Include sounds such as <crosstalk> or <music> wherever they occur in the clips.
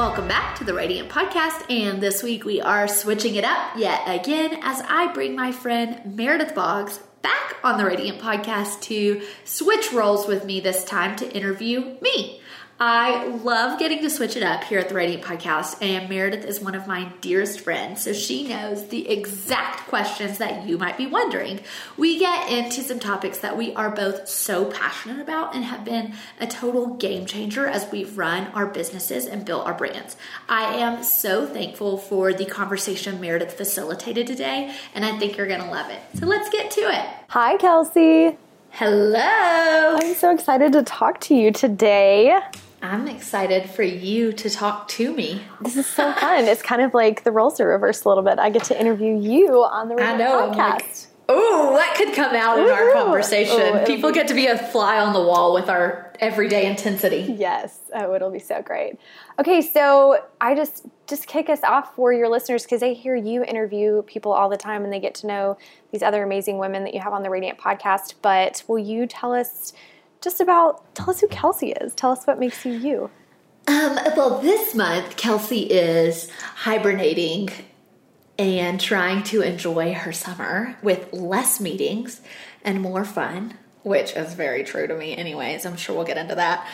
Welcome back to the Radiant Podcast, and this week we are switching it up yet again as I bring my friend Meredith Boggs back on the Radiant Podcast to switch roles with me this time to interview me. I love getting to switch it up here at the Radiant Podcast, and Meredith is one of my dearest friends, so she knows the exact questions that you might be wondering. We get into some topics that we are both so passionate about and have been a total game changer as we've run our businesses and built our brands. I am so thankful for the conversation Meredith facilitated today, and I think you're going to love it. So let's get to it. Hi, Kelsey. Hello. I'm so excited to talk to you today. I'm excited for you to talk to me. This is so fun. it's kind of like the roles are reversed a little bit. I get to interview you on the I know, podcast. Like, oh, that could come out in our conversation. Ooh, People get to be a fly on the wall with our everyday intensity. Yes. Oh, it'll be so great. Okay, so I just just kick us off for your listeners because they hear you interview people all the time and they get to know these other amazing women that you have on the Radiant podcast. But will you tell us just about tell us who Kelsey is. Tell us what makes you you. Um, well, this month Kelsey is hibernating and trying to enjoy her summer with less meetings and more fun which is very true to me anyways. I'm sure we'll get into that.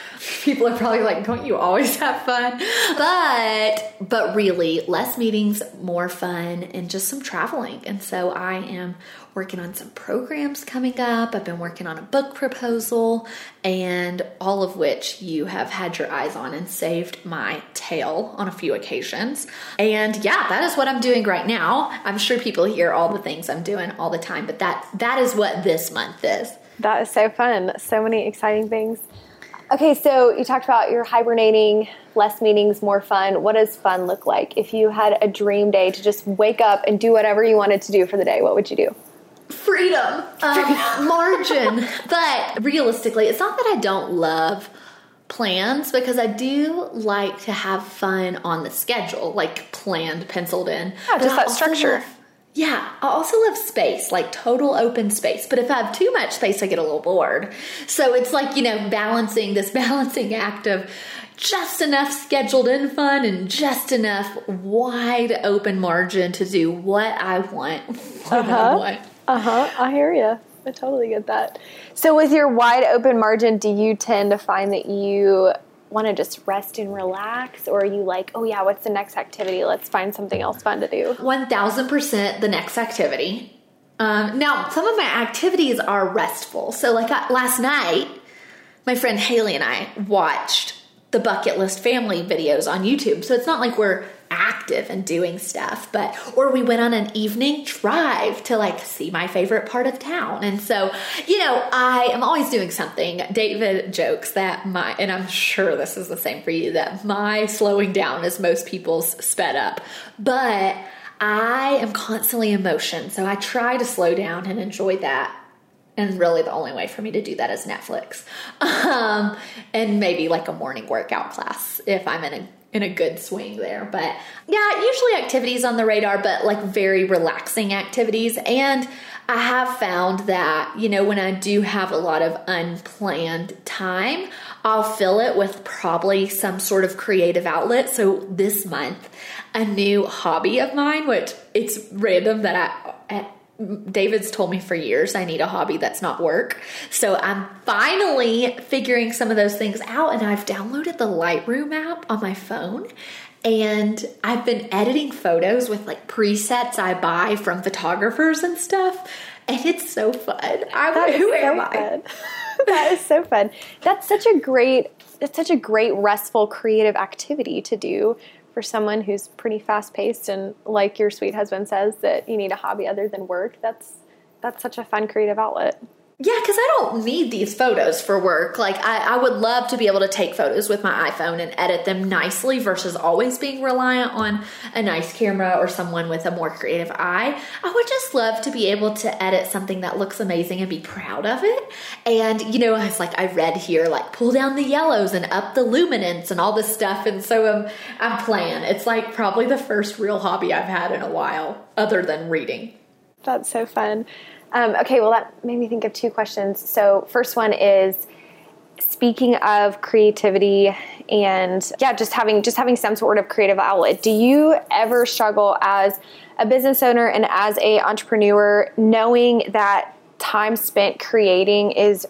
People are probably like don't you always have fun? But but really less meetings more fun and just some traveling. And so i am working on some programs coming up. I've been working on a book proposal and all of which you have had your eyes on and saved my tail on a few occasions. And yeah that is what i'm doing right now. I'm sure people hear all the things i'm doing all the time but that that is what this month is that is so fun. So many exciting things. Okay, so you talked about your hibernating, less meetings, more fun. What does fun look like? If you had a dream day to just wake up and do whatever you wanted to do for the day, what would you do? Freedom, um, <laughs> margin. but realistically, it's not that I don't love plans because I do like to have fun on the schedule, like planned, penciled in. Yeah, just that structure. Love, yeah, I also love space, like total open space. But if I have too much space, I get a little bored. So it's like, you know, balancing this <laughs> balancing act of just enough scheduled in fun and just enough wide open margin to do what I want. <laughs> uh huh. Uh huh. I hear you. I totally get that. So, with your wide open margin, do you tend to find that you want to just rest and relax or are you like oh yeah what's the next activity? Let's find something else fun to do. 1000% the next activity. Um, now some of my activities are restful. So like uh, last night my friend haley and i watched the bucket list family videos on youtube. So it's not like we're active and doing stuff but or we went on an evening drive to like see my favorite part of town. And so you know i am always doing something. David jokes that my and i'm sure this is the same for you that my slowing down is most people's sped up. But i am constantly in motion so i try to slow down and enjoy that. And really the only way for me to do that is netflix. <laughs> Um, and maybe like a morning workout class if i'm in a in a good swing there. But yeah, usually activities on the radar, but like very relaxing activities. And I have found that, you know, when I do have a lot of unplanned time, I'll fill it with probably some sort of creative outlet. So this month, a new hobby of mine, which it's random that I, David's told me for years I need a hobby that's not work. So I'm finally figuring some of those things out and I've downloaded the Lightroom app on my phone and I've been editing photos with like presets I buy from photographers and stuff and it's so fun. I who so am I? that is so fun. That's such a great that's such a great restful creative activity to do for someone who's pretty fast paced and like your sweet husband says that you need a hobby other than work, that's that's such a fun creative outlet. Yeah, because I don't need these photos for work. Like, I, I would love to be able to take photos with my iPhone and edit them nicely versus always being reliant on a nice camera or someone with a more creative eye. I would just love to be able to edit something that looks amazing and be proud of it. And, you know, it's like I read here, like, pull down the yellows and up the luminance and all this stuff. And so I'm, I'm playing. It's like probably the first real hobby I've had in a while, other than reading. That's so fun. Um, okay, well, that made me think of two questions. So, first one is speaking of creativity and yeah, just having just having some sort of creative outlet. Do you ever struggle as a business owner and as a entrepreneur knowing that time spent creating is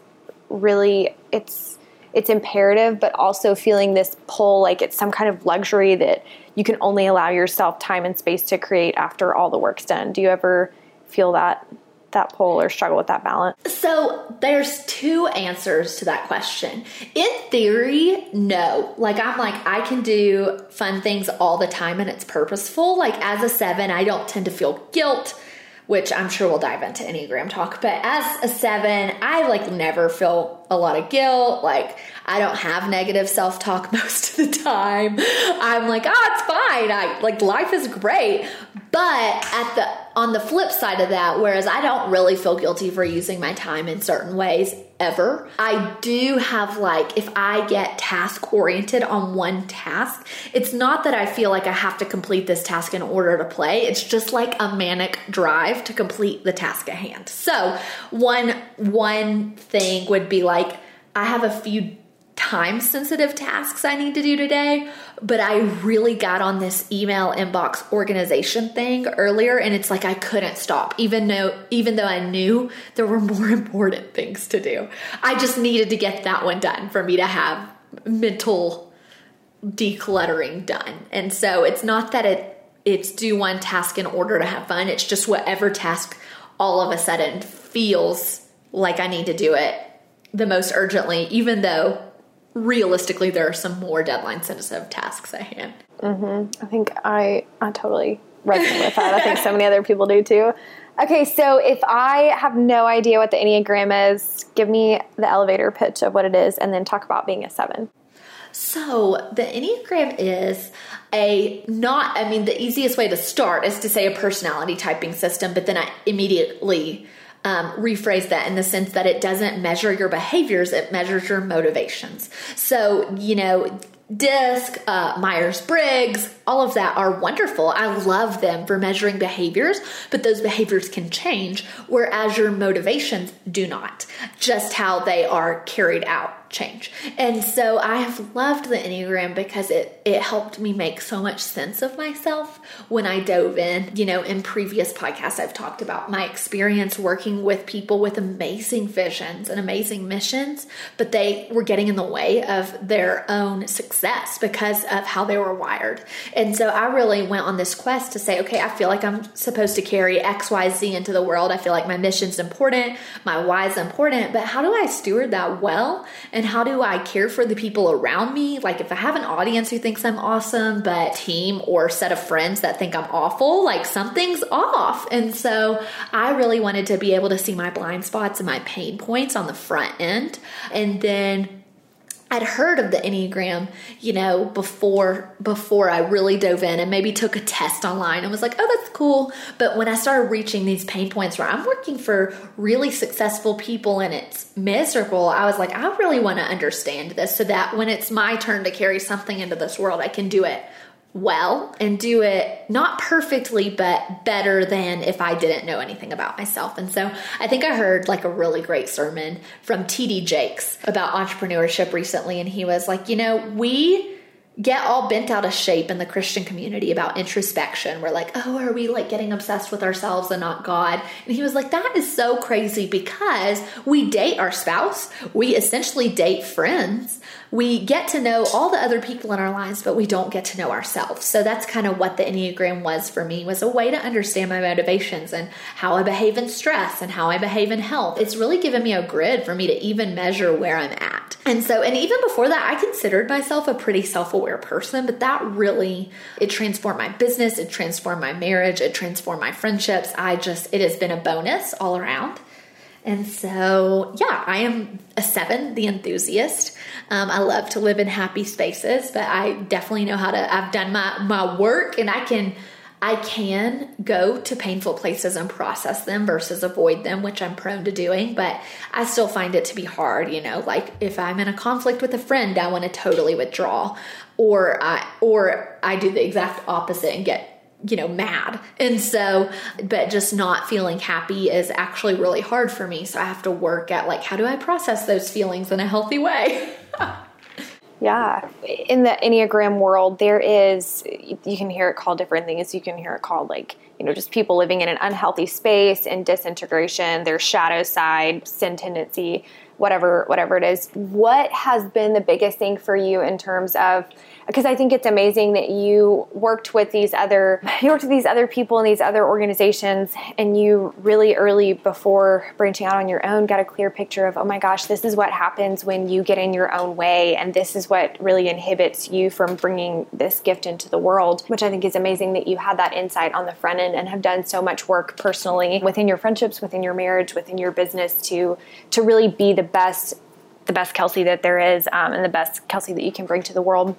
really it's it's imperative but also feeling this pull like it's some kind of luxury that you can only allow yourself time and space to create after all the work's done. Do you ever feel that that pull or struggle with that balance? So there's two answers to that question. In theory, no. Like I'm like I can do fun things all the time and it's purposeful. Like as a 7, I don't tend to feel guilt which I'm sure we'll dive into Enneagram talk. But as a seven, I like never feel a lot of guilt. Like I don't have negative self talk <laughs> most of the time. I'm like, oh, it's fine. I like life is great. But at the on the flip side of that, whereas I don't really feel guilty for using my time in certain ways ever, I do have like if I get task oriented on one task, it's not that I feel like I have to complete this task in order to play. It's just like a manic drive to complete the task at hand. So, one one thing would be like I have a few time sensitive tasks I need to do today, but I really got on this email inbox organization thing earlier and it's like I couldn't stop even though even though I knew there were <laughs> more important things to do. I just needed to get that one done for me to have mental decluttering done. And so it's not that it it's do one task in order to have fun. It's just whatever task all of a sudden feels like I need to do it the most urgently, even though realistically there are some more deadline sensitive tasks at hand. Mm-hmm. I think I I totally resonate with that. I think so many other people do too. Okay, so if I have no idea what the Enneagram is, give me the elevator pitch of what it is and then talk about being a seven. So, the Enneagram is a not, I mean, the easiest way to start is to say a personality typing system, but then I immediately um, rephrase that in the sense that it doesn't measure your behaviors, it measures your motivations. So, you know, DISC, uh, Myers Briggs, all of that are wonderful. I love them for measuring behaviors, but those behaviors can change, whereas your motivations do not. Just how they are carried out change. And so I have loved the Enneagram because it it helped me make so much sense of myself when I dove in. You know, in previous podcasts I've talked about my experience working with people with amazing visions and amazing missions, but they were getting in the way of their own success because of how they were wired. And so I really went on this quest to say, okay, I feel like I'm supposed to carry XYZ into the world. I feel like my mission's important, my why is important, but how do I steward that well? And how do I care for the people around me? Like if I have an audience who thinks I'm awesome, but team or set of friends that think I'm awful, like something's off. And so I really wanted to be able to see my blind spots and my pain points on the front end. And then I'd heard of the Enneagram, you know, before before I really dove in and maybe took a test online and was like, "Oh, that's cool." But when I started reaching these pain points where I'm working for really successful people and it's miserable, I was like, "I really want to understand this so that when it's my turn to carry something into this world, I can do it well and do it not perfectly, but better than if I didn't know anything about myself. And so I think I heard like a really great sermon from TD Jakes about entrepreneurship recently. And he was like, you know, we get all bent out of shape in the Christian community about introspection. We're like, oh, are we like getting obsessed with ourselves and not God? And he was like, that is so crazy because we date our spouse, we essentially date friends, we get to know all the other people in our lives, but we don't get to know ourselves. So that's kind of what the Enneagram was for me, was a way to understand my motivations and how I behave in stress and how I behave in health. It's really given me a grid for me to even measure where I'm at. And so, and even before that, I considered myself a pretty self-aware person, but that really, it transformed my business, it transformed my marriage, it transformed my friendships. I just, it has been a bonus all around. And so, yeah, I am a seven, the enthusiast. Um, I love to live in happy spaces, but I definitely know how to. I've done my my work, and I can I can go to painful places and process them versus avoid them, which I'm prone to doing, but I still find it to be hard, you know, like if I'm in a conflict with a friend, I want to totally withdraw or I or I do the exact opposite and get you know mad. And so but just not feeling happy is actually really hard for me. So i have to work at like how do i process those feelings in a healthy way <laughs> Yeah. In the Enneagram world, there is, you can hear it called different things. You can hear it called like, you know, just people living in an unhealthy space and disintegration, their shadow side, sin tendency, whatever, whatever it is. What has been the biggest thing for you in terms of, because I think it's amazing that you worked with these other you worked with these other people and these other organizations and you really early before branching out on your own got a clear picture of oh my gosh this is what happens when you get in your own way and this is what really inhibits you from bringing this gift into the world which I think is amazing that you had that insight on the front end and have done so much work personally within your friendships within your marriage within your business to to really be the best the best Kelsey that there is um, and the best Kelsey that you can bring to the world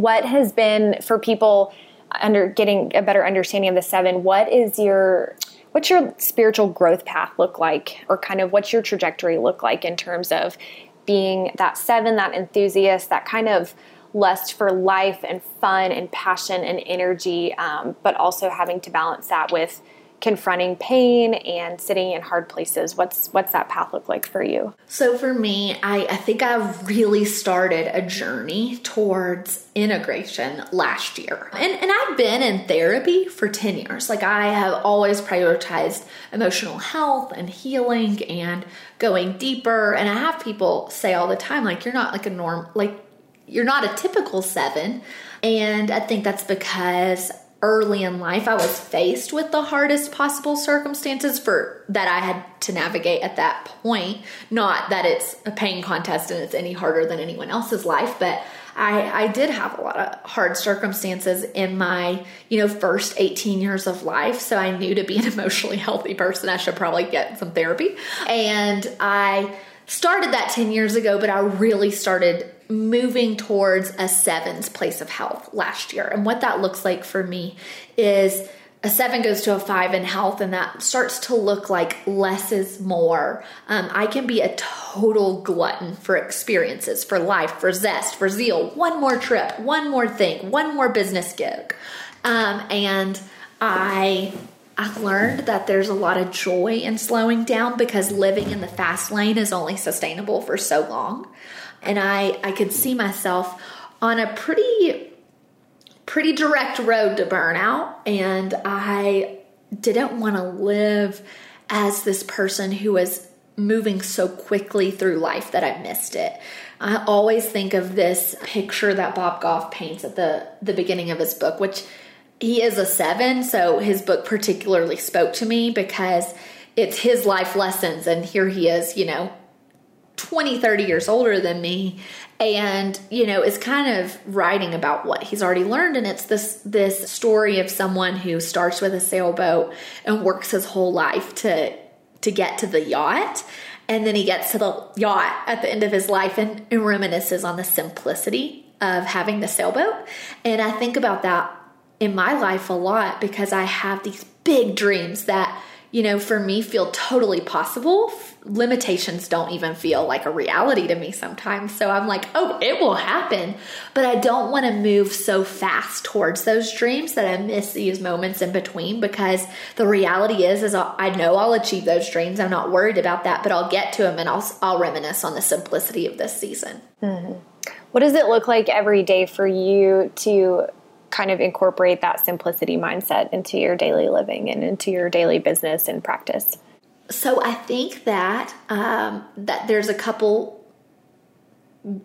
what has been for people under getting a better understanding of the seven what is your what's your spiritual growth path look like? Or kind of what's your trajectory look like in terms of being that seven that enthusiast that kind of lust for life and fun and passion and energy um, but also having to balance that with confronting pain and sitting in hard places. What's what's that path look like for you? So for me i, I think I've really started a journey towards integration last year. And, and i've been in therapy for 10 years. Like i have always prioritized emotional health and healing and going deeper. And i have people say all the time like you're not like a norm like you're not a typical seven. And i think that's because early in life I was faced with the hardest possible circumstances for that I had to navigate at that point. Not that it's a pain contest and it's any harder than anyone else's life, but I, I did have a lot of hard circumstances in my, you know, first 18 years of life. So I knew to be an <laughs> emotionally healthy person, I should probably get some therapy. And I started that 10 years ago, but I really started moving towards a sevens place of health last year. And what that looks like for me is a seven goes to a five in health, and that starts to look like less is more. Um, I can be a total glutton for experiences, for life, for zest, for zeal. One more trip, one more thing, one more business gig. Um, and I I've learned that there's a lot of joy in slowing down because living in the fast lane is only sustainable for so long and I I could see myself on a pretty pretty direct road to burnout and I didn't want to live as this person who was moving so quickly through life that I missed it. I always think of this picture that Bob Goff paints at the the beginning of his book which he is a 7 so his book particularly spoke to me because it's his life lessons and here he is, you know, 20, 30 years older than me. And you know is kind of writing about what he's already learned. And it's this this story of someone who starts with a sailboat and works his whole life to to get to the yacht. And then he gets to the yacht at the end of his life and, and reminisces on the simplicity of having the sailboat. And i think about that in my life a lot because i have these big dreams that you know, for me feel totally possible. Limitations don't even feel like a reality to me sometimes. So I'm like, oh, it will happen. But I don't want to move so fast towards those dreams that I miss these moments in between because the reality is, is I know I'll achieve those dreams. I'm not worried about that, but I'll get to them and I'll, I'll reminisce on the simplicity of this season. Mm-hmm. What does it look like every day for you to kind of incorporate that simplicity mindset into your daily living and into your daily business and practice? So I think that um, that there's a couple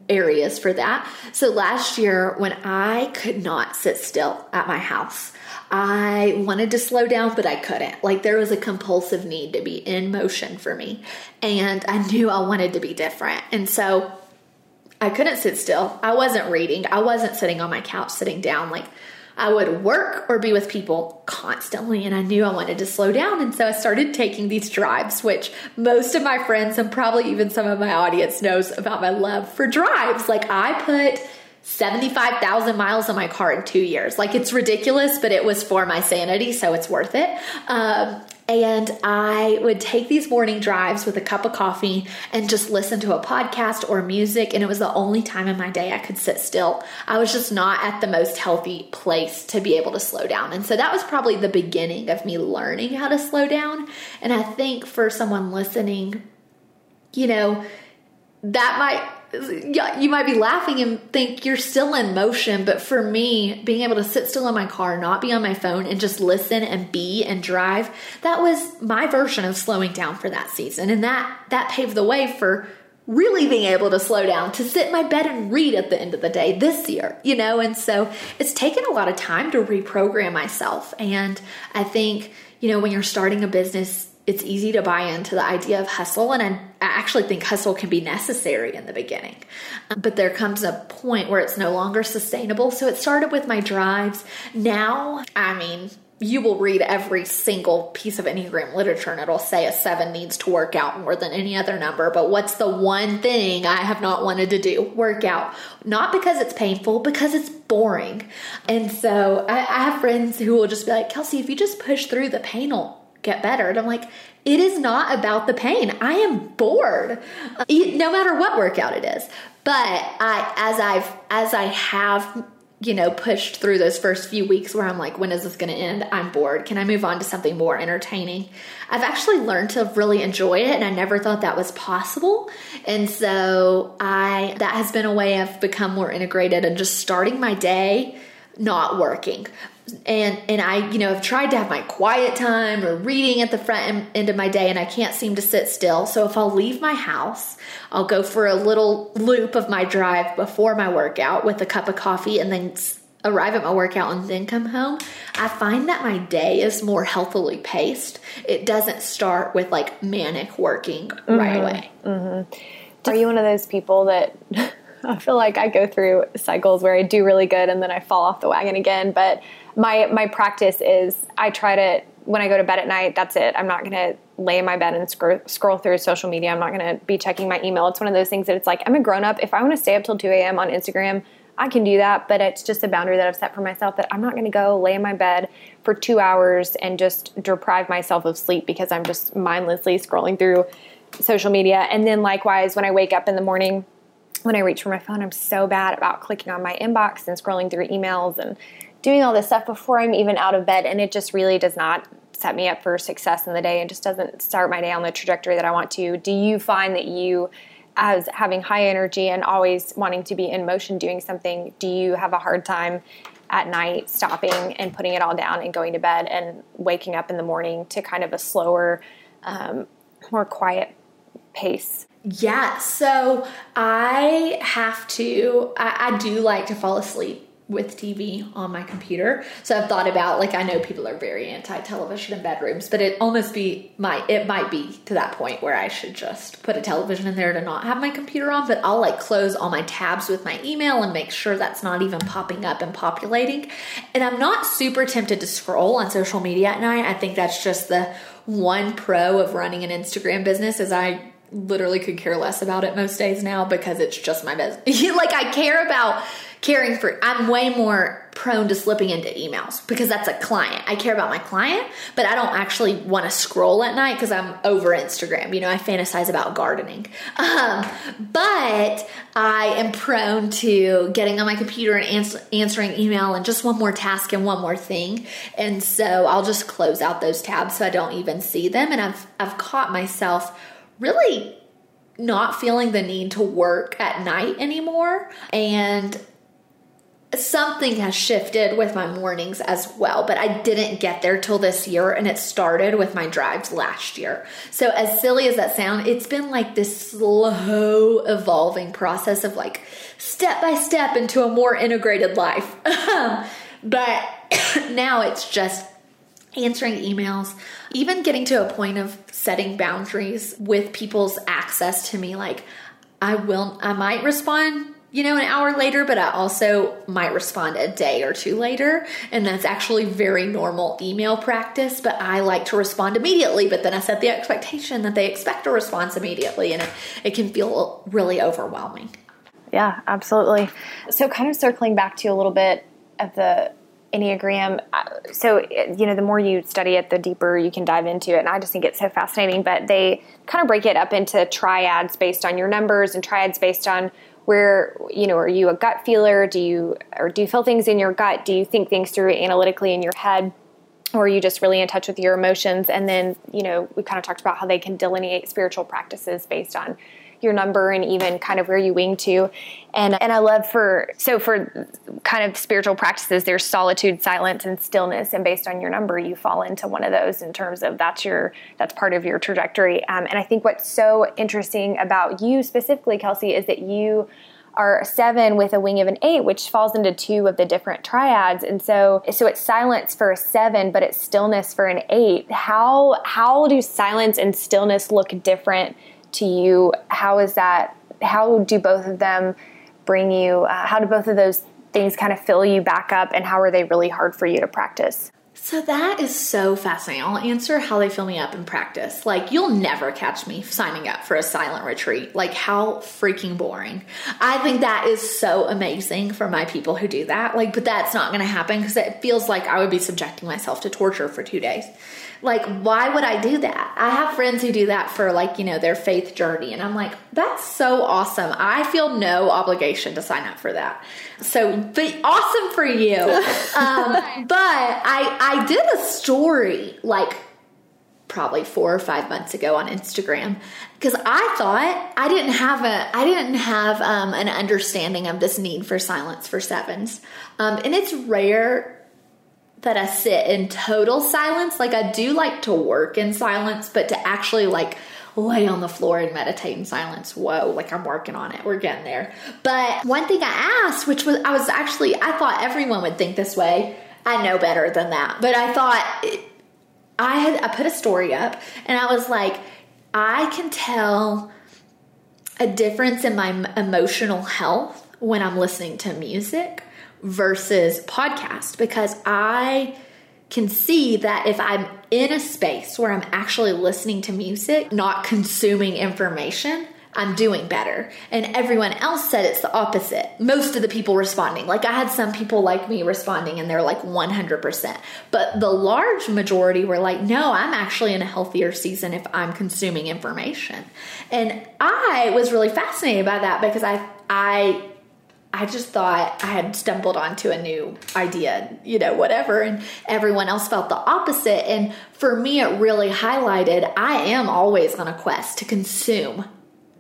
areas for that. So last year when I could not sit still at my house, I wanted to slow down, but I couldn't. Like there was a compulsive need to be in motion for me. And I knew I wanted to be different. And so I couldn't sit still. I wasn't reading. I wasn't sitting on my couch, sitting down. Like I would work or be with people constantly, and I knew I wanted to slow down. And so I started taking these drives, which most of my friends and probably even some of my audience knows about my love for drives. Like, I put 75,000 miles on my car in two years. Like, it's ridiculous, but it was for my sanity, so it's worth it. Um, and I would take these morning drives with a cup of coffee and just listen to a podcast or music. And it was the only time in my day I could sit still. I was just not at the most healthy place to be able to slow down. And so that was probably the beginning of me learning how to slow down. And I think for someone listening, you know, that might yeah, you might be laughing and think you're still in motion, but for me, being able to sit still in my car, not be on my phone, and just listen and be and drive, that was my version of slowing down for that season. And that that paved the way for really being able to slow down, to sit in my bed and read at the end of the day this year, you know? And so it's taken a lot of time to reprogram myself. And I think, you know, when you're starting a business, it's easy to buy into the idea of hustle. And I, actually think hustle can be necessary in the beginning. Um, but there comes a point where it's no longer sustainable. So it started with my drives. Now, I mean, you will read every single piece of Enneagram literature and it'll say a seven needs to work out more than any other number. But what's the one thing I have not wanted to do? Work out. Not because it's painful, because it's boring. And so I, I have friends who will just be like, Kelsey, if you just push through the pain get better. And I'm like, it is not about the pain. I am bored, no matter what workout it is. But I, as I've, as I have, you know, pushed through those first few weeks where I'm like, when is this going to end? I'm bored. Can I move on to something more entertaining? I've actually learned to really enjoy it, and I never thought that was possible. And so I, that has been a way I've become more integrated and just starting my day not working and and I you know have tried to have my quiet time or reading at the front end of my day and I can't seem to sit still so if I'll leave my house I'll go for a little loop of my drive before my workout with a cup of coffee and then arrive at my workout and then come home I find that my day is more healthily paced it doesn't start with like manic working mm-hmm. right away mm-hmm. are you one of those people that <laughs> I feel like I go through cycles where I do really good and then I fall off the wagon again but my my practice is I try to when I go to bed at night. That's it. I'm not going to lay in my bed and scroll, scroll through social media. I'm not going to be checking my email. It's one of those things that it's like I'm a grown up. If I want to stay up till 2 a.m. on Instagram, I can do that. But it's just a boundary that I've set for myself that I'm not going to go lay in my bed for two hours and just deprive myself of sleep because I'm just mindlessly scrolling through social media. And then likewise, when I wake up in the morning. When I reach for my phone, I'm so bad about clicking on my inbox and scrolling through emails and doing all this stuff before I'm even out of bed, and it just really does not set me up for success in the day and just doesn't start my day on the trajectory that I want to. Do you find that you, as having high energy and always wanting to be in motion doing something, do you have a hard time at night stopping and putting it all down and going to bed and waking up in the morning to kind of a slower, um, more quiet pace? Yeah, so I have to, I, I do like to fall asleep with TV on my computer. So I've thought about like I know people are very anti-television in bedrooms, but it almost be my it might be to that point where I should just put a television in there to not have my computer on, but I'll like close all my tabs with my email and make sure that's not even popping up and populating. And I'm not super tempted to scroll on social media at night. I think that's just the one pro of running an Instagram business is I literally could care less about it most days now because it's just my business. <laughs> like I care about caring for I'm way more prone to slipping into emails because that's a client. I care about my client, but I don't actually want to scroll at night because I'm over Instagram. You know, I fantasize about gardening. <laughs> Um, but I am prone to getting on my computer and ans- answering email and just one more task and one more thing. And so I'll just close out those tabs so I don't even see them. And I've I've caught myself really not feeling the need to work at night anymore and something has shifted with my mornings as well, but I didn't get there till this year and it started with my drives last year. So as silly as that sound, it's been like this slow evolving process of like step by step into a more integrated life. <laughs> but <coughs> now it's just answering emails, even getting to a point of setting boundaries with people's access to me like I will I might respond you know, an hour later, but I also might respond a day or two later. And that's actually very normal email practice, but I like to respond immediately. But then I set the expectation that they expect a response immediately, and it, it can feel really overwhelming. Yeah, absolutely. So, kind of circling back to a little bit of the Enneagram. Uh, so, you know, the more you study it, the deeper you can dive into it. And I just think it's so fascinating. But they kind of break it up into triads based on your numbers and triads based on where you know are you a gut feeler do you or do you feel things in your gut do you think things through analytically in your head or are you just really in touch with your emotions and then you know we kind of talked about how they can delineate spiritual practices based on your number and even kind of where you wing to and and I love for so for kind of spiritual practices there's solitude silence and stillness and based on your number you fall into one of those in terms of that's your that's part of your trajectory um, and I think what's so interesting about you specifically Kelsey is that you are seven with a wing of an eight, which falls into two of the different triads. And so, so it's silence for a seven, but it's stillness for an eight. How how do silence and stillness look different to you? How is that? How do both of them bring you? Uh, how do both of those things kind of fill you back up, and how are they really hard for you to practice? So that is so fascinating. I'll answer how they fill me up in practice. Like, you'll never catch me signing up for a silent retreat. Like, how freaking boring. I think that is so amazing for my people who do that. Like, but that's not going to happen because it feels like I would be subjecting myself to torture for two days. Like, why would I do that? I have friends who do that for, like, you know, their faith journey. And I'm like, that's so awesome. I feel no obligation to sign up for that. So, but awesome for you. <laughs> um, but I, I did a story like probably four or five months ago on Instagram because I thought I didn't have a I didn't have um, an understanding of this need for silence for sevens, um, and it's rare that I sit in total silence. Like I do like to work in silence, but to actually like lay on the floor and meditate in silence. Whoa, like I'm working on it. We're getting there. But one thing I asked, which was I was actually I thought everyone would think this way. I know better than that, but I thought I had I put a story up and I was like, I can tell a difference in my emotional health when I'm listening to music versus podcast because I can see that if I'm in a space where I'm actually listening to music, not consuming information, I'm doing better. And everyone else said it's the opposite. Most of the people responding, like I had some people like me responding and they're like 100%. But the large majority were like, no, I'm actually in a healthier season if I'm consuming information. And I was really fascinated by that because I, I, I just thought I had stumbled onto a new idea, you know, whatever, and everyone else felt the opposite. And for me, it really highlighted I am always on a quest to consume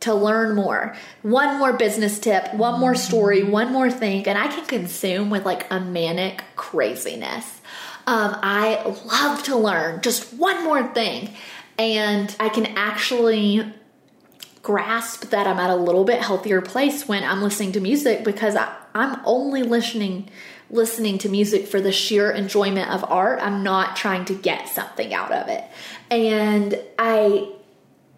to learn more. One more business tip, one more story, one more thing, and I can consume with like a manic craziness. Um, I love to learn just one more thing, and I can actually grasp that I'm at a little bit healthier place when I'm listening to music because I, I'm only listening listening to music for the sheer enjoyment of art. I'm not trying to get something out of it. And I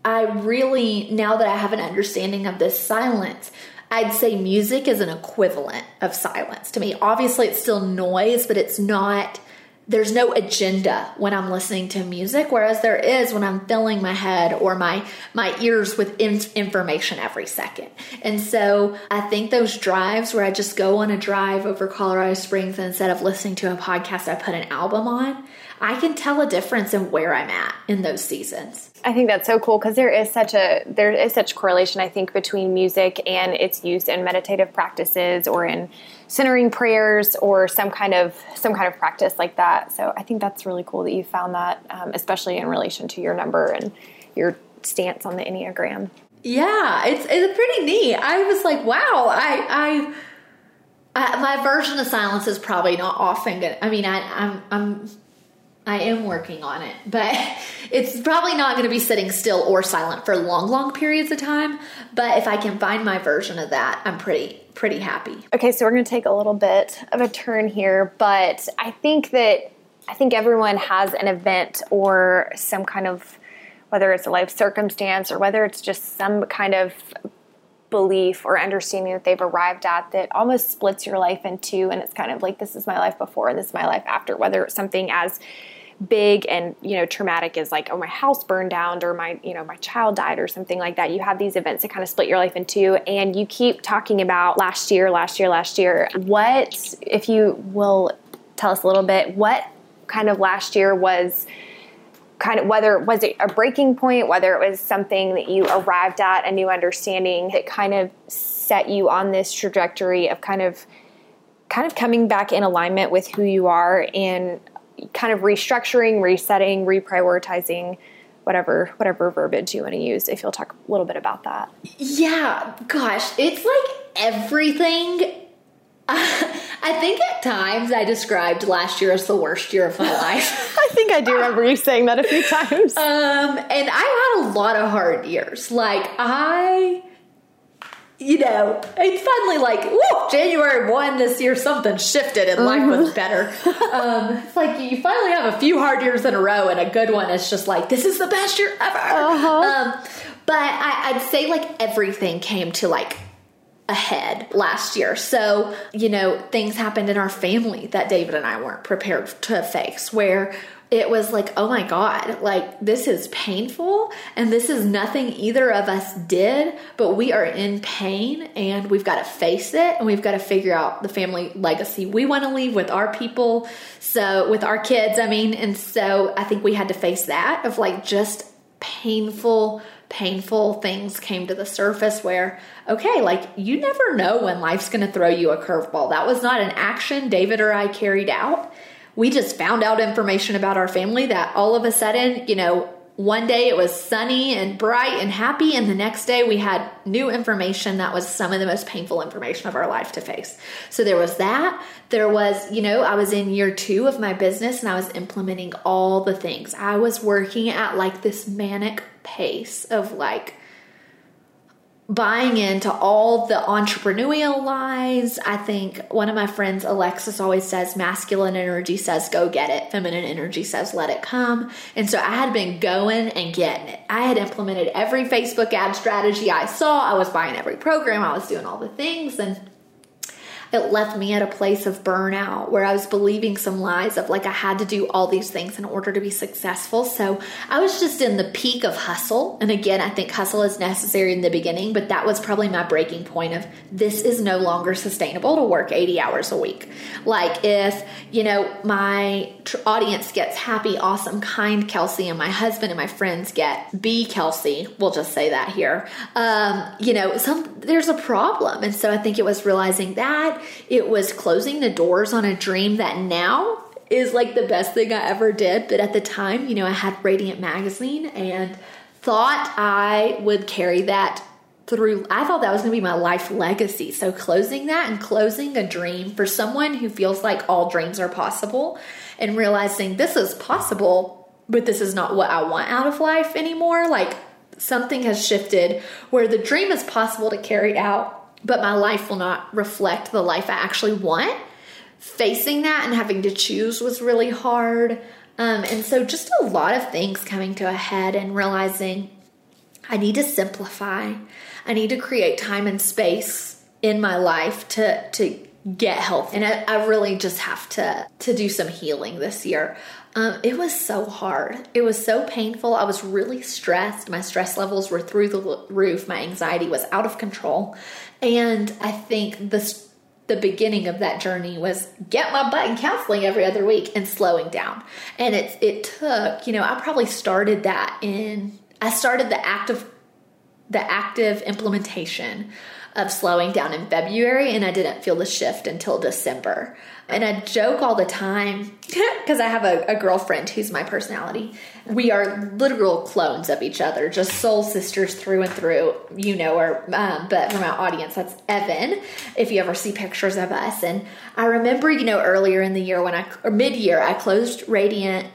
I really, now that I have an understanding of this silence, I'd say music is an equivalent of silence to me. Obviously, it's still noise, but it's not, there's no agenda when I'm listening to music, whereas there is when I'm filling my head or my, my ears with in- information every second. And so I think those drives where I just go on a drive over Colorado Springs and instead of listening to a podcast, I put an album on, I can tell a difference in where I'm at in those seasons. I think that's so cool because there is such a there is such correlation I think between music and its use in meditative practices or in centering prayers or some kind of some kind of practice like that. So I think that's really cool that you found that, um, especially in relation to your number and your stance on the enneagram. Yeah, it's it's pretty neat. I was like, wow, I I. I my version of silence is probably not often good. I mean, I, I'm I'm I am working on it, but <laughs> it's probably not going to be sitting still or silent for long, long periods of time. But if I can find my version of that, I'm pretty, pretty happy. Okay, so we're going to take a little bit of a turn here, but I think that I think everyone has an event or some kind of whether it's a life circumstance or whether it's just some kind of belief or understanding that they've arrived at that almost splits your life in two and it's kind of like this is my life before and this is my life after whether it's something as big and you know traumatic as like oh my house burned down or my you know my child died or something like that. You have these events that kind of split your life in two and you keep talking about last year last year last year. What if you will tell us a little bit what kind of last year was kind of whether was it a breaking point whether it was something that you arrived at a new understanding that kind of set you on this trajectory of kind of kind of coming back in alignment with who you are and kind of restructuring, resetting, reprioritizing, whatever whatever verbiage you want to use. If you'll talk a little bit about that. Yeah, gosh, it's like everything. <laughs> I think at times I described last year as the worst year of my <laughs> life. I think I do remember you saying that a few <laughs> times. Um, and I had a lot of hard years. Like I you know, it's finally like, whoa, January 1 this year, something shifted and life was mm-hmm. better. <laughs> um, it's like you finally have a few hard years in a row and a good one. It's just like, this is the best year ever. Uh-huh. Um, but I, I'd say like everything came to like ahead last year. So, you know, things happened in our family that David and I weren't prepared to face where it was like, oh my God, like this is painful and this is nothing either of us did, but we are in pain and we've got to face it and we've got to figure out the family legacy we want to leave with our people. So, with our kids, I mean, and so I think we had to face that of like just painful, painful things came to the surface where, okay, like you never know when life's going to throw you a curveball. That was not an action David or I carried out we just found out information about our family that all of a sudden, you know, one day it was sunny and bright and happy, and the next day we had new information that was some of the most painful information of our life to face. So there was that. There was, you know, I was in year two of my business and I was implementing all the things. I was working at like this manic pace of like, buying into all the entrepreneurial lies. I think one of my friends, Alexis, always says masculine energy says go get it, feminine energy says let it come. And so I had been going and getting it. I had implemented every Facebook ad strategy I saw. I was buying every program, I was doing all the things. And it left me at a place of burnout where I was believing some lies of like I had to do all these things in order to be successful. So I was just in the peak of hustle. And again, I think hustle is necessary in the beginning, but that was probably my breaking point of this is no longer sustainable to work 80 hours a week. Like if, you know, my tr- audience gets happy, awesome, kind Kelsey and my husband and my friends get B Kelsey, we'll just say that here. Um, you know, some there's a problem. And so I think it was realizing that it was closing the doors on a dream that now is like the best thing I ever did. But at the time, you know, I had Radiant Magazine and thought I would carry that through. I thought that was going to be my life legacy. So closing that and closing a dream for someone who feels like all dreams are possible and realizing this is possible, but this is not what I want out of life anymore. Like something has shifted where the dream is possible to carry out but my life will not reflect the life I actually want. Facing that and having to choose was really hard. Um, and so, just a lot of things coming to a head and realizing I need to simplify. I need to create time and space in my life to to get health, and I, I really just have to to do some healing this year. Um, it was so hard. It was so painful. I was really stressed. My stress levels were through the roof. My anxiety was out of control. And I think this the beginning of that journey was get my butt in counseling every other week and slowing down. And it it took, you know, I probably started that in I started the active the active implementation of slowing down in February and I didn't feel the shift until December. And I joke all the time <laughs> because I have a, a, girlfriend who's my personality. We are literal clones of each other, just soul sisters through and through. You know her, um, but from our audience, that's Evan. If you ever see pictures of us, and I remember, you know, earlier in the year when I or mid year, I closed Radiant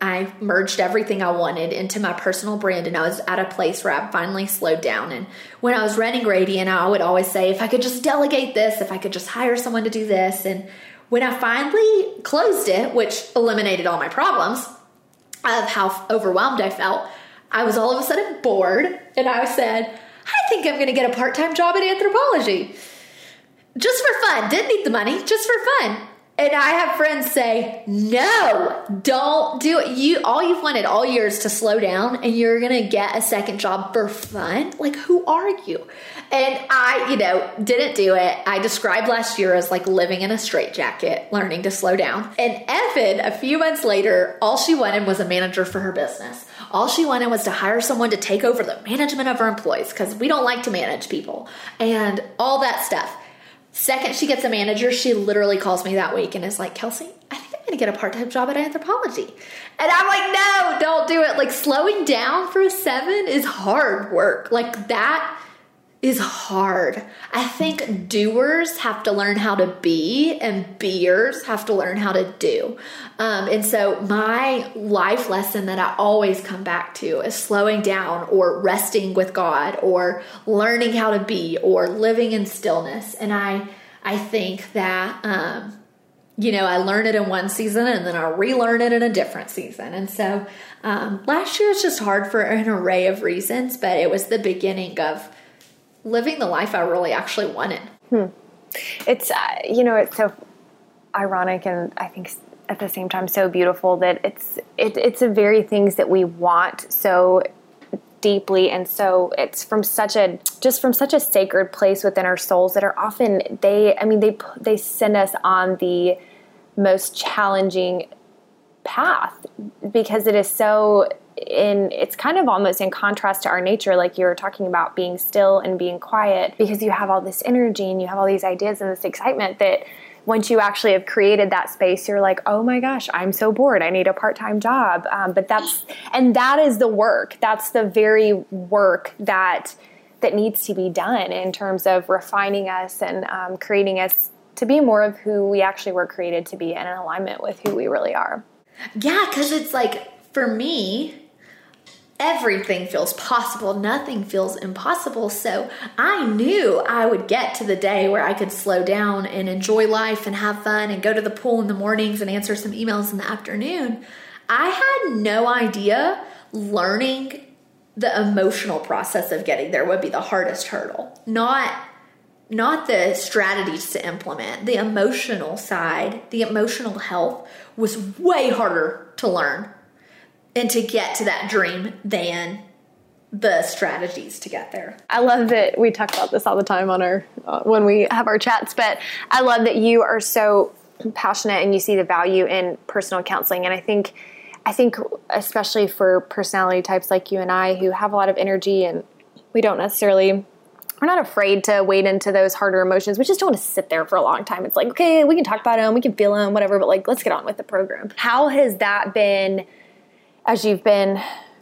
I merged everything I wanted into my personal brand and I was at a place where I finally slowed down. And when I was running Radiant, I would always say, if I could just delegate this, if I could just hire someone to do this. And when I finally closed it, which eliminated all my problems of how overwhelmed I felt, I was all of a sudden bored and I said, I think I'm going to get a part time job in Anthropologie. Just for fun. Didn't need the money, just for fun. And I have friends say, no, don't do it. You all you've wanted all years to slow down and you're gonna get a second job for fun. Like, who are you? And I, you know, didn't do it. I described last year as like living in a straitjacket, learning to slow down. And Evan, a few months later, all she wanted was a manager for her business. All she wanted was to hire someone to take over the management of her employees because we don't like to manage people and all that stuff. Second, she gets a manager. She literally calls me that week and is like, Kelsey, I think I'm going to get a part time job at Anthropologie. And I'm like, no, don't do it. Like, slowing down for a seven is hard work. Like, that is hard. I think doers have to learn how to be, and beers have to learn how to do. Um, and so, my life lesson that I always come back to is slowing down or resting with God or learning how to be or living in stillness. And I, I think that, um, you know, I learn it in one season and then I relearn it in a different season. And so, um, last year was just hard for an array of reasons, but it was the beginning of living the life I really actually wanted. Hmm. It's, uh, you know, it's so ironic and I think at the same time so beautiful that it's, it, it's the very things that we want so deeply and so it's from such a just from such a sacred place within our souls that are often they i mean they they send us on the most challenging path because it is so in it's kind of almost in contrast to our nature like you were talking about being still and being quiet because you have all this energy and you have all these ideas and this excitement that once you actually have created that space you're like oh my gosh i'm so bored. I need a part-time job. Um, but that's and that is the work. That's the very work that that needs to be done in terms of refining us and um, creating us to be more of who we actually were created to be and in alignment with who we really are. Yeah because it's like for me everything feels possible, nothing feels impossible. So I knew I would get to the day where I could slow down and enjoy life and have fun and go to the pool in the mornings and answer some emails in the afternoon. I had no idea learning the emotional process of getting there would be the hardest hurdle. Not not the strategies to implement. The emotional side, the emotional health was way harder to learn and to get to that dream than the strategies to get there. I love that we talk about this all the time on our uh, when we have our chats, but I love that you are so passionate and you see the value in personal counseling and I think I think especially for personality types like you and I who have a lot of energy and we don't necessarily we're not afraid to wade into those harder emotions. We just don't want to sit there for a long time. It's like, okay, we can talk about them, we can feel them, whatever, but like, let's get on with the program. How has that been as you've been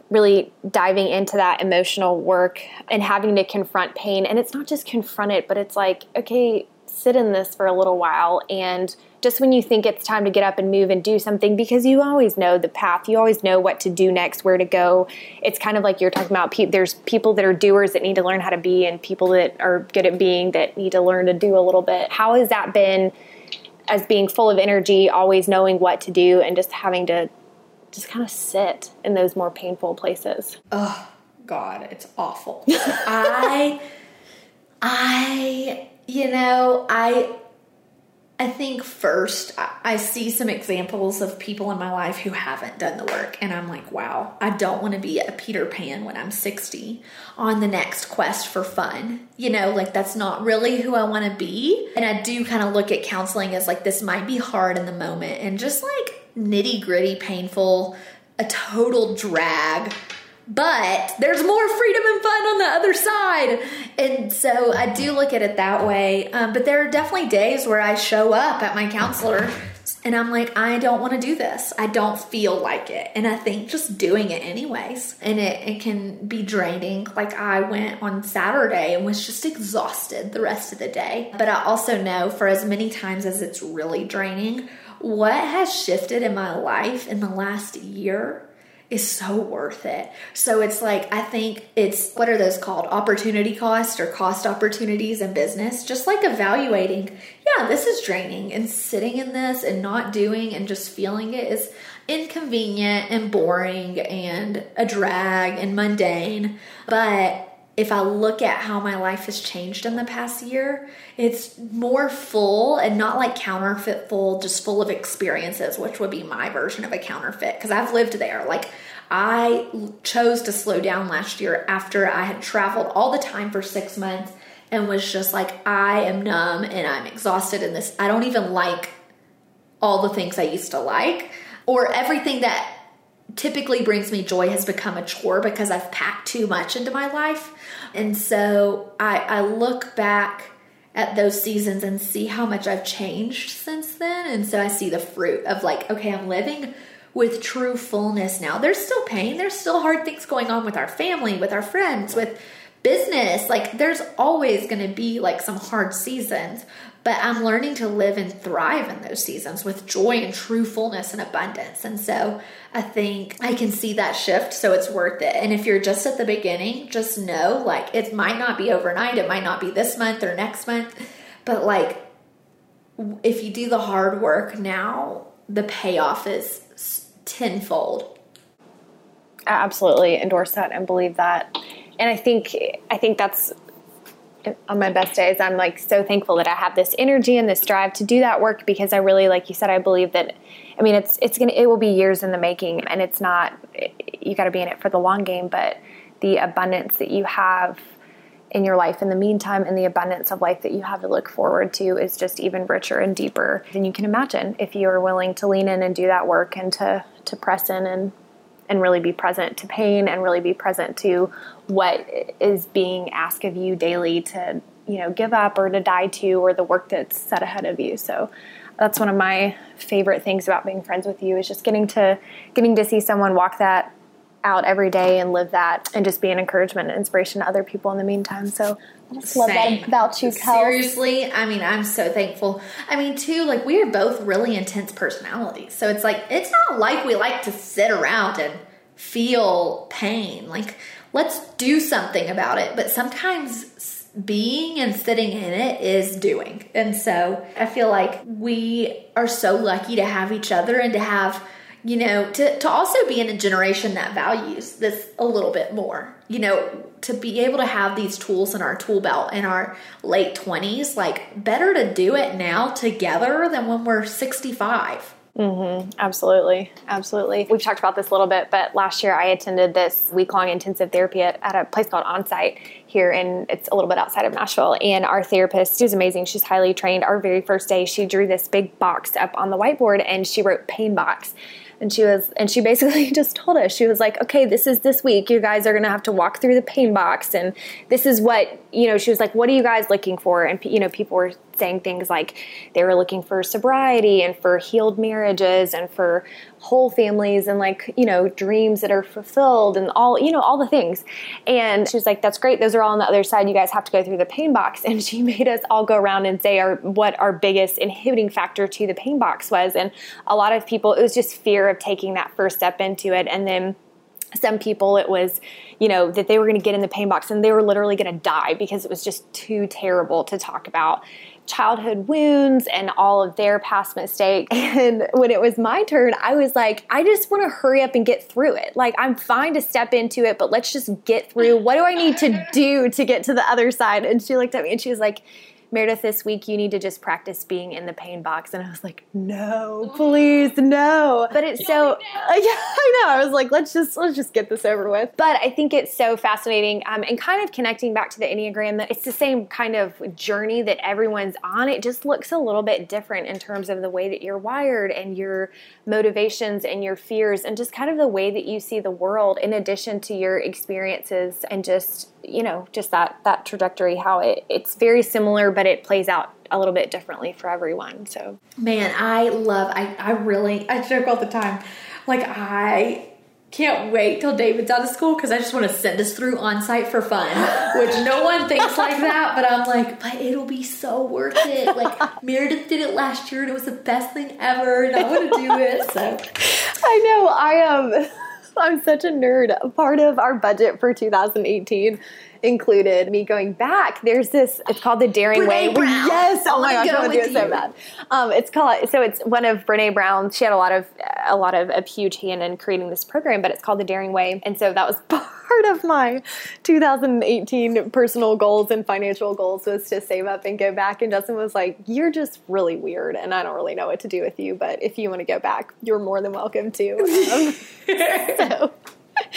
really diving into that emotional work and having to confront pain. And it's not just confront it, but it's like, okay, sit in this for a little while. And just when you think it's time to get up and move and do something, because you always know the path, you always know what to do next, where to go. It's kind of like you're talking about there's people that are doers that need to learn how to be, and people that are good at being that need to learn to do a little bit. How has that been? As being full of energy, always knowing what to do, and just having to just kind of sit in those more painful places. Oh God, it's awful. <laughs> I, I, you know, I, I think first I see some examples of people in my life who haven't done the work, and I'm like, wow, I don't want to be a Peter Pan when I'm 60 on the next quest for fun. You know, like that's not really who I want to be. And I do kind of look at counseling as like this might be hard in the moment, and just like nitty gritty, painful, a total drag. But there's more freedom and fun on the other side. And so I do look at it that way. Um, but there are definitely days where I show up at my counselor and I'm like, I don't want to do this. I don't feel like it. And I think just doing it anyways. And it, it can be draining. Like I went on Saturday and was just exhausted the rest of the day. But I also know for as many times as it's really draining, what has shifted in my life in the last year is so worth it. So it's like, I think it's what are those called? Opportunity cost or cost opportunities in business. Just like evaluating, yeah, this is draining and sitting in this and not doing and just feeling it is inconvenient and boring and a drag and mundane. But if I look at how my life has changed in the past year, it's more full and not like counterfeit full, just full of experiences, which would be my version of a counterfeit because I've lived there. Like, I chose to slow down last year after I had traveled all the time for six months and was just like, I am numb and I'm exhausted in this. I don't even like all the things I used to like, or everything that typically brings me joy has become a chore because I've packed too much into my life. And so I, I look back at those seasons and see how much I've changed since then. And so I see the fruit of like, okay, I'm living with true fullness now. There's still pain, there's still hard things going on with our family, with our friends, with business. Like, there's always going to be like some hard seasons, but I'm learning to live and thrive in those seasons with joy and true fullness and abundance. And so I think I can see that shift, so it's worth it. And if you're just at the beginning, just know like it might not be overnight, it might not be this month or next month, but like if you do the hard work now, the payoff is tenfold. I absolutely endorse that and believe that. And I think I think that's on my best days, I'm like so thankful that I have this energy and this drive to do that work because I really, like you said, I believe that. I mean, it's it's gonna it will be years in the making, and it's not. You got to be in it for the long game, but the abundance that you have in your life in the meantime and the abundance of life that you have to look forward to is just even richer and deeper than you can imagine if you are willing to lean in and do that work and to to press in and and really be present to pain and really be present to what is being asked of you daily to you know give up or to die to or the work that's set ahead of you. So that's one of my favorite things about being friends with you is just getting to getting to see someone walk that out every day and live that and just be an encouragement and inspiration to other people in the meantime so I just love Same. that about you, Kel. Seriously, I mean, I'm so thankful. I mean, too, like we are both really intense personalities, so it's like it's not like we like to sit around and feel pain. Like let's do something about it. But sometimes being and sitting in it is doing. And so I feel like we are so lucky to have each other and to have, you know, to, to also be in a generation that values this a little bit more. You know, to be able to have these tools in our tool belt in our late 20s, like better to do it now together than when we're 65 Mm-hmm. Absolutely. Absolutely. We've talked about this a little bit, but last year I attended this week long intensive therapy at, at, a place called Onsite here, and it's a little bit outside of Nashville. And our therapist, who's amazing, she's highly trained. Our very first day, she drew this big box up on the whiteboard and she wrote pain box and she was and she basically <laughs> just told us she was like okay this is this week. You guys are going to have to walk through the pain box and this is what you know she was like what are you guys looking for? And you know people were saying things like they were looking for sobriety and for healed marriages and for whole families and like you know dreams that are fulfilled and all you know all the things. And she was like that's great. Those are all on the other side. You guys have to go through the pain box. And she <laughs> made us all go around and say our what our biggest inhibiting factor to the pain box was. And a lot of people it was just fear of taking that first step into it. And then some people it was you know that they were going to get in the pain box and they were literally going to die because it was just too terrible to talk about childhood wounds and all of their past mistakes. <laughs> And when it was my turn, I was like, I just want to hurry up and get through it. Like, I'm fine to step into it, but let's just get through. What do I need to do to get to the other side? And she looked at me and she was like, Meredith, this week you need to just practice being in the pain box. And I was like, no, please, no. But it's so, uh, <laughs> yeah, I know. I was like, let's just, let's just get this over with. But I think it's so fascinating um, and kind of connecting back to the Enneagram that it's the same kind of journey that everyone's on. It just looks a little bit different in terms of the way that you're wired and your motivations and your fears and just kind of the way that you see the world in addition to your experiences and just you know just that that trajectory how it, it's very similar but it plays out a little bit differently for everyone so man i love i, I really i joke all the time like i can't wait till David's out of school because I just want to send us through Onsite for fun, which no one thinks like that. But I'm like, but it'll be so worth it. Like Meredith did it last year and it was the best thing ever, and I want to do it. So <laughs> I know I am. Um, I'm such a nerd. Part of our budget for 2018 included me going back. There's this. It's called the Daring Brene Way. Brown. Yes. Oh my gosh, I want to do it so bad. Um, it's called. So it's one of Brene Brown. She had a lot of a lot of a huge hand in creating this program, but it's called the Daring Way. And so that was <laughs> part of my 2018 personal goals and financial goals was to save up and go back. And Justin was like, "You're just really weird, and I don't really know what to do with you. But if you want to go back, you're more than welcome to." <laughs> Um, <laughs> so,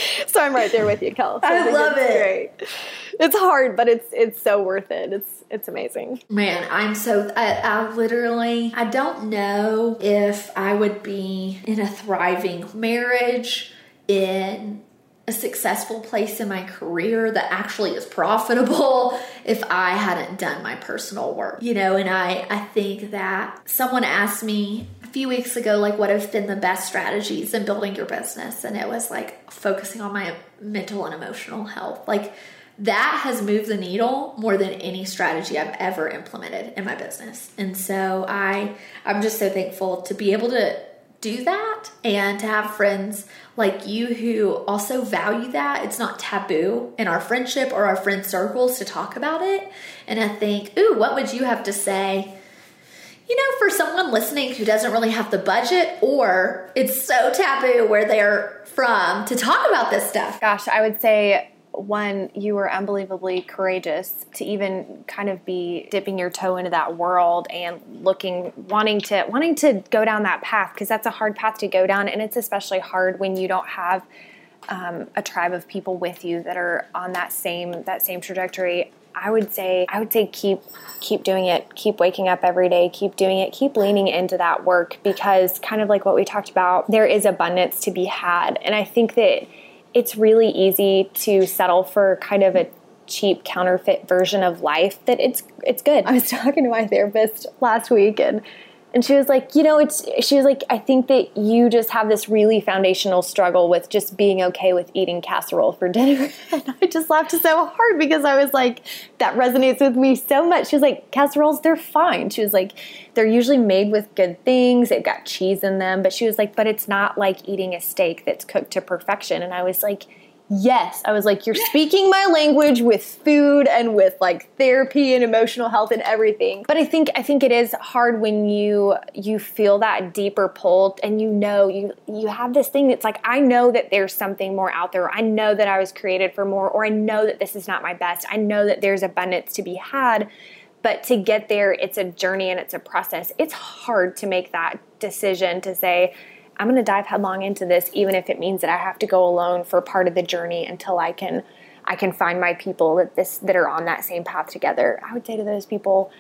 <laughs> so I'm right there with you, Kel. So I think love it's it. Great. It's hard, but it's it's so worth it. It's it's amazing. Man, I'm so I, I literally I don't know if I would be in a thriving marriage in a successful place in my career that actually is profitable if I hadn't done my personal work. You know, and I I think that someone asked me few weeks ago like what have been the best strategies in building your business and it was like focusing on my mental and emotional health. Like that has moved the needle more than any strategy I've ever implemented in my business. And so I I'm just so thankful to be able to do that and to have friends like you who also value that. It's not taboo in our friendship or our friend circles to talk about it. And I think, ooh, what would you have to say? You know, for someone listening who doesn't really have the budget or it's so taboo where they're from to talk about this stuff. Gosh, I would say one, you were unbelievably courageous to even kind of be dipping your toe into that world and looking, wanting to wanting to go down that path because that's a hard path to go down, and it's especially hard when you don't have um, a tribe of people with you that are on that same that same trajectory. I would say I would say keep keep doing it, keep waking up every day, keep doing it, keep leaning into that work because kind of like what we talked about, there is abundance to be had. And I think that it's really easy to settle for kind of a cheap counterfeit version of life that it's it's good. I was <laughs> talking to my therapist last week and and she was like, you know, it's she was like, I think that you just have this really foundational struggle with just being okay with eating casserole for dinner. <laughs> And I just laughed so hard because I was like, that resonates with me so much. She was like, casseroles, they're fine. She was like, they're usually made with good things. They've got cheese in them. But she was like, but it's not like eating a steak that's cooked to perfection. And I was like, Yes, I was like, you're speaking my language with food and with like therapy and emotional health and everything. But I think I think it is hard when you you feel that deeper pull and you know you you have this thing that's like I know that there's something more out there. I know that I was created for more, or I know that this is not my best. I know that there's abundance to be had. But to get there, it's a journey and it's a process. It's hard to make that decision to say, I'm going to dive headlong into this, even if it means that I have to go alone for part of the journey until I can, I can find my people that this that are on that same path together. I would say to those people,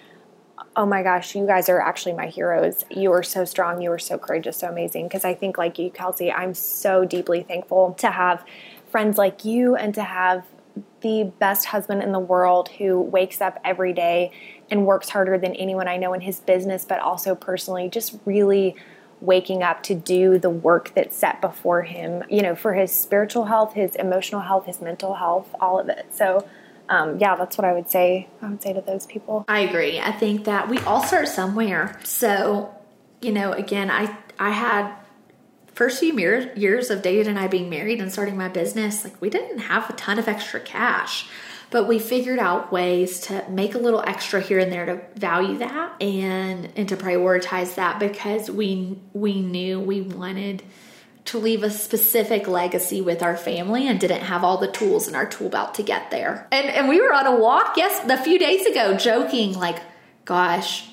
oh my gosh, you guys are actually my heroes. You are so strong. You are so courageous, so amazing. Because I think, like you, Kelsey, I'm so deeply thankful to have friends like you and to have the best husband in the world who wakes up every day and works harder than anyone I know in his business, but also personally, just really waking up to do the work that's set before him, you know, for his spiritual health, his emotional health, his mental health, all of it. So, um, yeah, that's what I would say. I would say to those people. I agree. I think that we all start somewhere. So, you know, again, I I had first few years years of David and I being married and starting my business, like we didn't have a ton of extra cash. But we figured out ways to make a little extra here and there to value that and and to prioritize that because we we knew we wanted to leave a specific legacy with our family and didn't have all the tools in our tool belt to get there. And and we were on a walk, yes, a few days ago, joking like, gosh,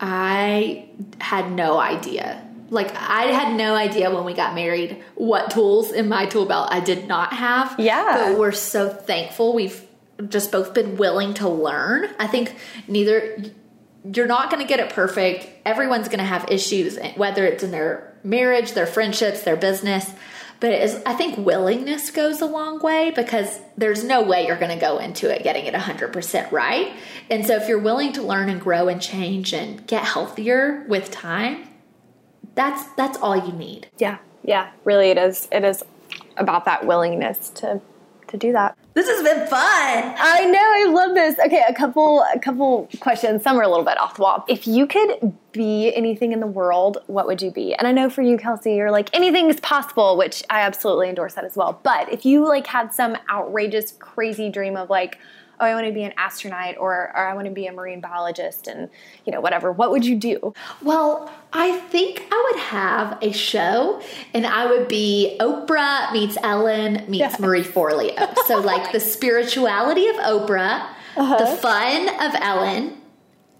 I had no idea. Like I had no idea when we got married what tools in my tool belt I did not have. Yeah. But we're so thankful we've just both been willing to learn. I think neither you're not going to get it perfect. Everyone's going to have issues, whether it's in their marriage, their friendships, their business. But I think willingness goes a long way because there's no way you're going to go into it getting it 100% right. And so if you're willing to learn and grow and change and get healthier with time, that's that's all you need. Yeah, yeah, really, it is. It is about that willingness to to do that. This has been fun. I know, I love this. Okay, a couple a couple questions. Some are a little bit off the wall. If you could be anything in the world, what would you be? And I know for you, Kelsey, you're like anything is possible, which I absolutely endorse that as well. But if you like had some outrageous, crazy dream of like, oh, I want to be an astronaut or, or I want to be a marine biologist and, you know, whatever, what would you do? Well, I think I would have a show and I would be Oprah meets Ellen meets Marie Forleo. So, <laughs> like the spirituality of Oprah, uh-huh. the fun of Ellen.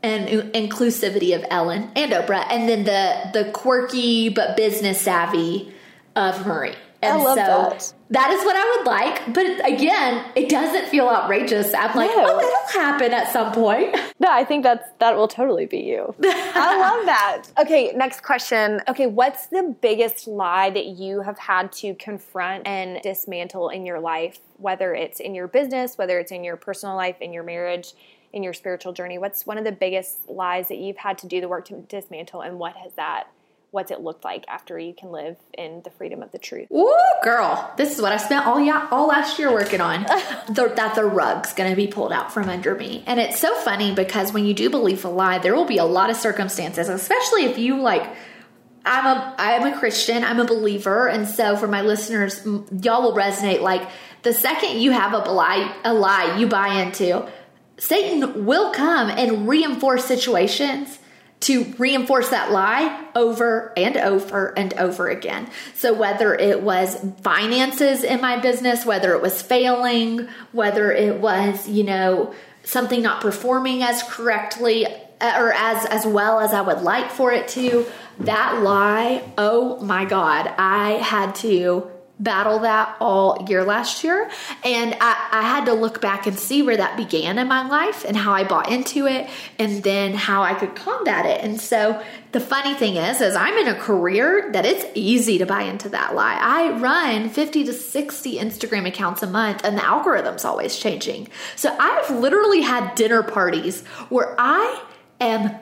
And inclusivity of Ellen and Oprah, and then the the quirky but business savvy of Marie. And I love so that. That is what I would like. But again, it doesn't feel outrageous. I'm like, no. oh, that'll happen at some point. <laughs> No, I think that's that will totally be you. <laughs> I love that. Okay, next question. Okay, what's the biggest lie that you have had to confront and dismantle in your life, whether it's in your business, whether it's in your personal life, in your marriage, in your spiritual journey? What's one of the biggest lies that you've had to do the work to dismantle and what has that what's it looked like after you can live in the freedom of the truth. Ooh, girl, this is what I spent all yeah all last year working on. <laughs> the, that the rug's going to be pulled out from under me, and it's so funny because when you do believe a lie, there will be a lot of circumstances, especially if you like. I'm a I'm a Christian. I'm a believer, and so for my listeners, y'all will resonate. Like the second you have a lie, a lie you buy into, Satan will come and reinforce situations to reinforce that lie over and over and over again. So, whether it was finances in my business, whether it was failing, whether it was, you know, something not performing as correctly uh, or as as well as I would like for it to, that lie, oh my god, I had to battle that all year last year. And I, I, had to look back and see where that began in my life and how I bought into it and then how I could combat it. And so the funny thing is, is I'm in a career that it's easy to buy into that lie. I run 50 to 60 Instagram accounts a month and the algorithm's always changing. So I've literally had dinner parties where I am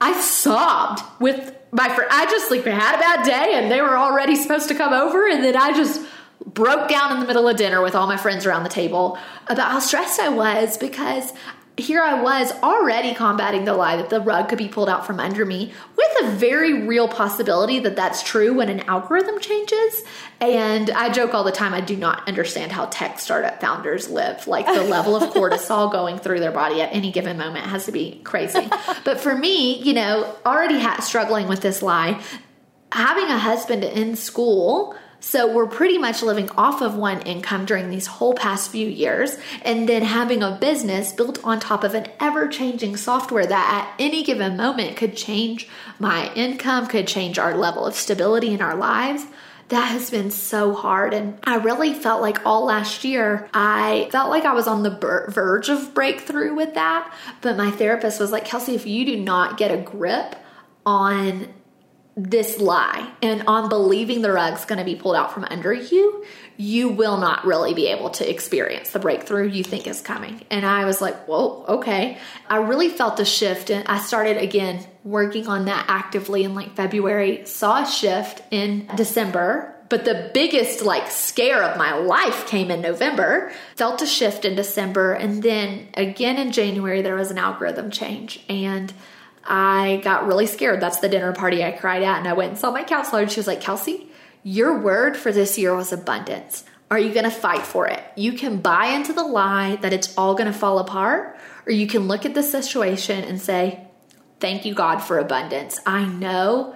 I sobbed with my friend, I just like had a bad day and they were already <laughs> supposed to come over. And then I just broke down in the middle of dinner with all my friends around the table about how stressed I was because here I was already combating the lie that the rug could be pulled out from under me with a very real possibility that that's true when an algorithm changes. And I joke all the time, I do not understand how tech startup founders live. Like the <laughs> level of cortisol going through their body at any given moment has to be crazy. but for me, you know, already ha- struggling with this lie, having a husband in school so we're pretty much living off of one income during these whole past few years, and then having a business built on top of an ever changing software that at any given moment could change my income, could change our level of stability in our lives that has been so hard. And I really felt like all last year, I felt like I was on the verge of breakthrough with that. But my therapist was like, Kelsey, if you do not get a grip on this lie and on believing the rug's going to be pulled out from under you, you will not really be able to experience the breakthrough you think is coming. And I was like, whoa, okay. I really felt a shift. And I started again working on that actively in like February, saw a shift in December. But the biggest like scare of my life came in November, felt a shift in December. And then again in January, there was an algorithm change. And I got really scared. That's the dinner party I cried at. And I went and saw my counselor, and she was like, Kelsey, your word for this year was abundance. Are you going to fight for it? You can buy into the lie that it's all going to fall apart, or you can look at the situation and say, Thank you, God, for abundance. I know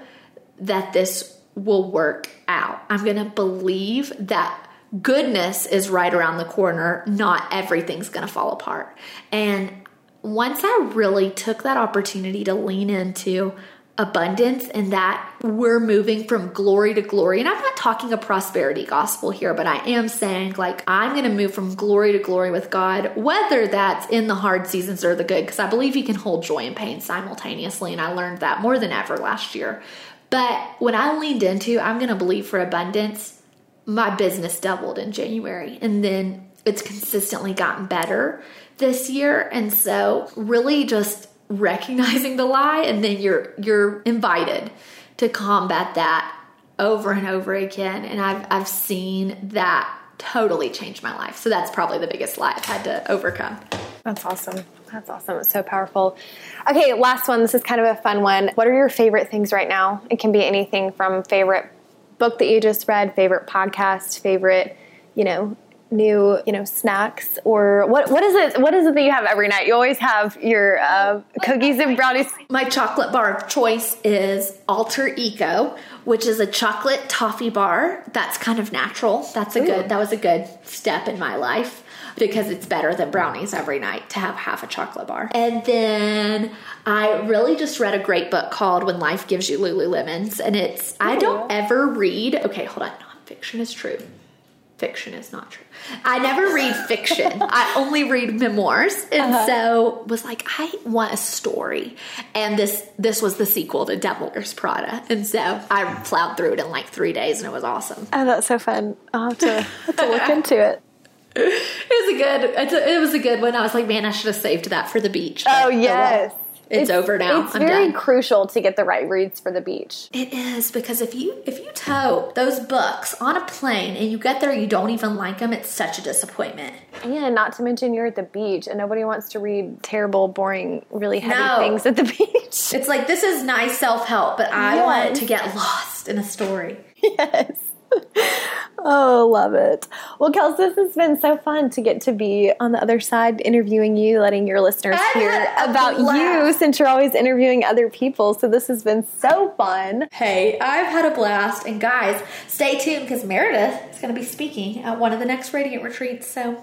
that this will work out. I'm going to believe that goodness is right around the corner, not everything's going to fall apart. And once I really took that opportunity to lean into abundance and that we're moving from glory to glory. And I'm not talking a prosperity gospel here, but I am saying like I'm going to move from glory to glory with God, whether that's in the hard seasons or the good, because I believe He can hold joy and pain simultaneously. And I learned that more than ever last year. But when I leaned into, I'm going to believe for abundance, my business doubled in January. And then it's consistently gotten better this year. And so really just recognizing the lie and then you're you're invited to combat that over and over again. And I've I've seen that totally change my life. So that's probably the biggest lie I've had to overcome. That's awesome. That's awesome. It's so powerful. Okay, last one. This is kind of a fun one. What are your favorite things right now? It can be anything from favorite book that you just read, favorite podcast, favorite, you know, new, you know, snacks or what what is it what is it that you have every night? You always have your uh, cookies and brownies. My chocolate bar of choice is Alter Eco, which is a chocolate toffee bar that's kind of natural. That's a Ooh. good that was a good step in my life because it's better than brownies every night to have half a chocolate bar. And then I really just read a great book called When Life Gives You Lululemons and it's I don't ever read okay, hold on. Nonfiction is true. Fiction is not true. I never read fiction. I only read memoirs, and uh-huh. so was like, I want a story. And this this was the sequel to Devil Wears Prada, and so I plowed through it in like three days, and it was awesome. Oh, that's so fun. I'll have to, have to look into it. <laughs> It was a good. It was a good one. I was like, man, I should have saved that for the beach. Oh yes. Well. It's over now. It's I'm very done. crucial to get the right reads for the beach. It is because if you if you tote those books on a plane and you get there, you don't even like them. It's such a disappointment. And not to mention you're at the beach and nobody wants to read terrible, boring, really heavy No. things at the <laughs> beach. It's like this is nice self help, but I Yes. want to get lost in a story. <laughs> yes. <laughs> Oh, love it. Well, Kels, this has been so fun to get to be on the other side interviewing you, letting your listeners I've <laughs> hear about you since you're always interviewing other people. So this has been so fun. Hey, I've had a blast, and guys, stay tuned because Meredith is going to be speaking at one of the next Radiant retreats. So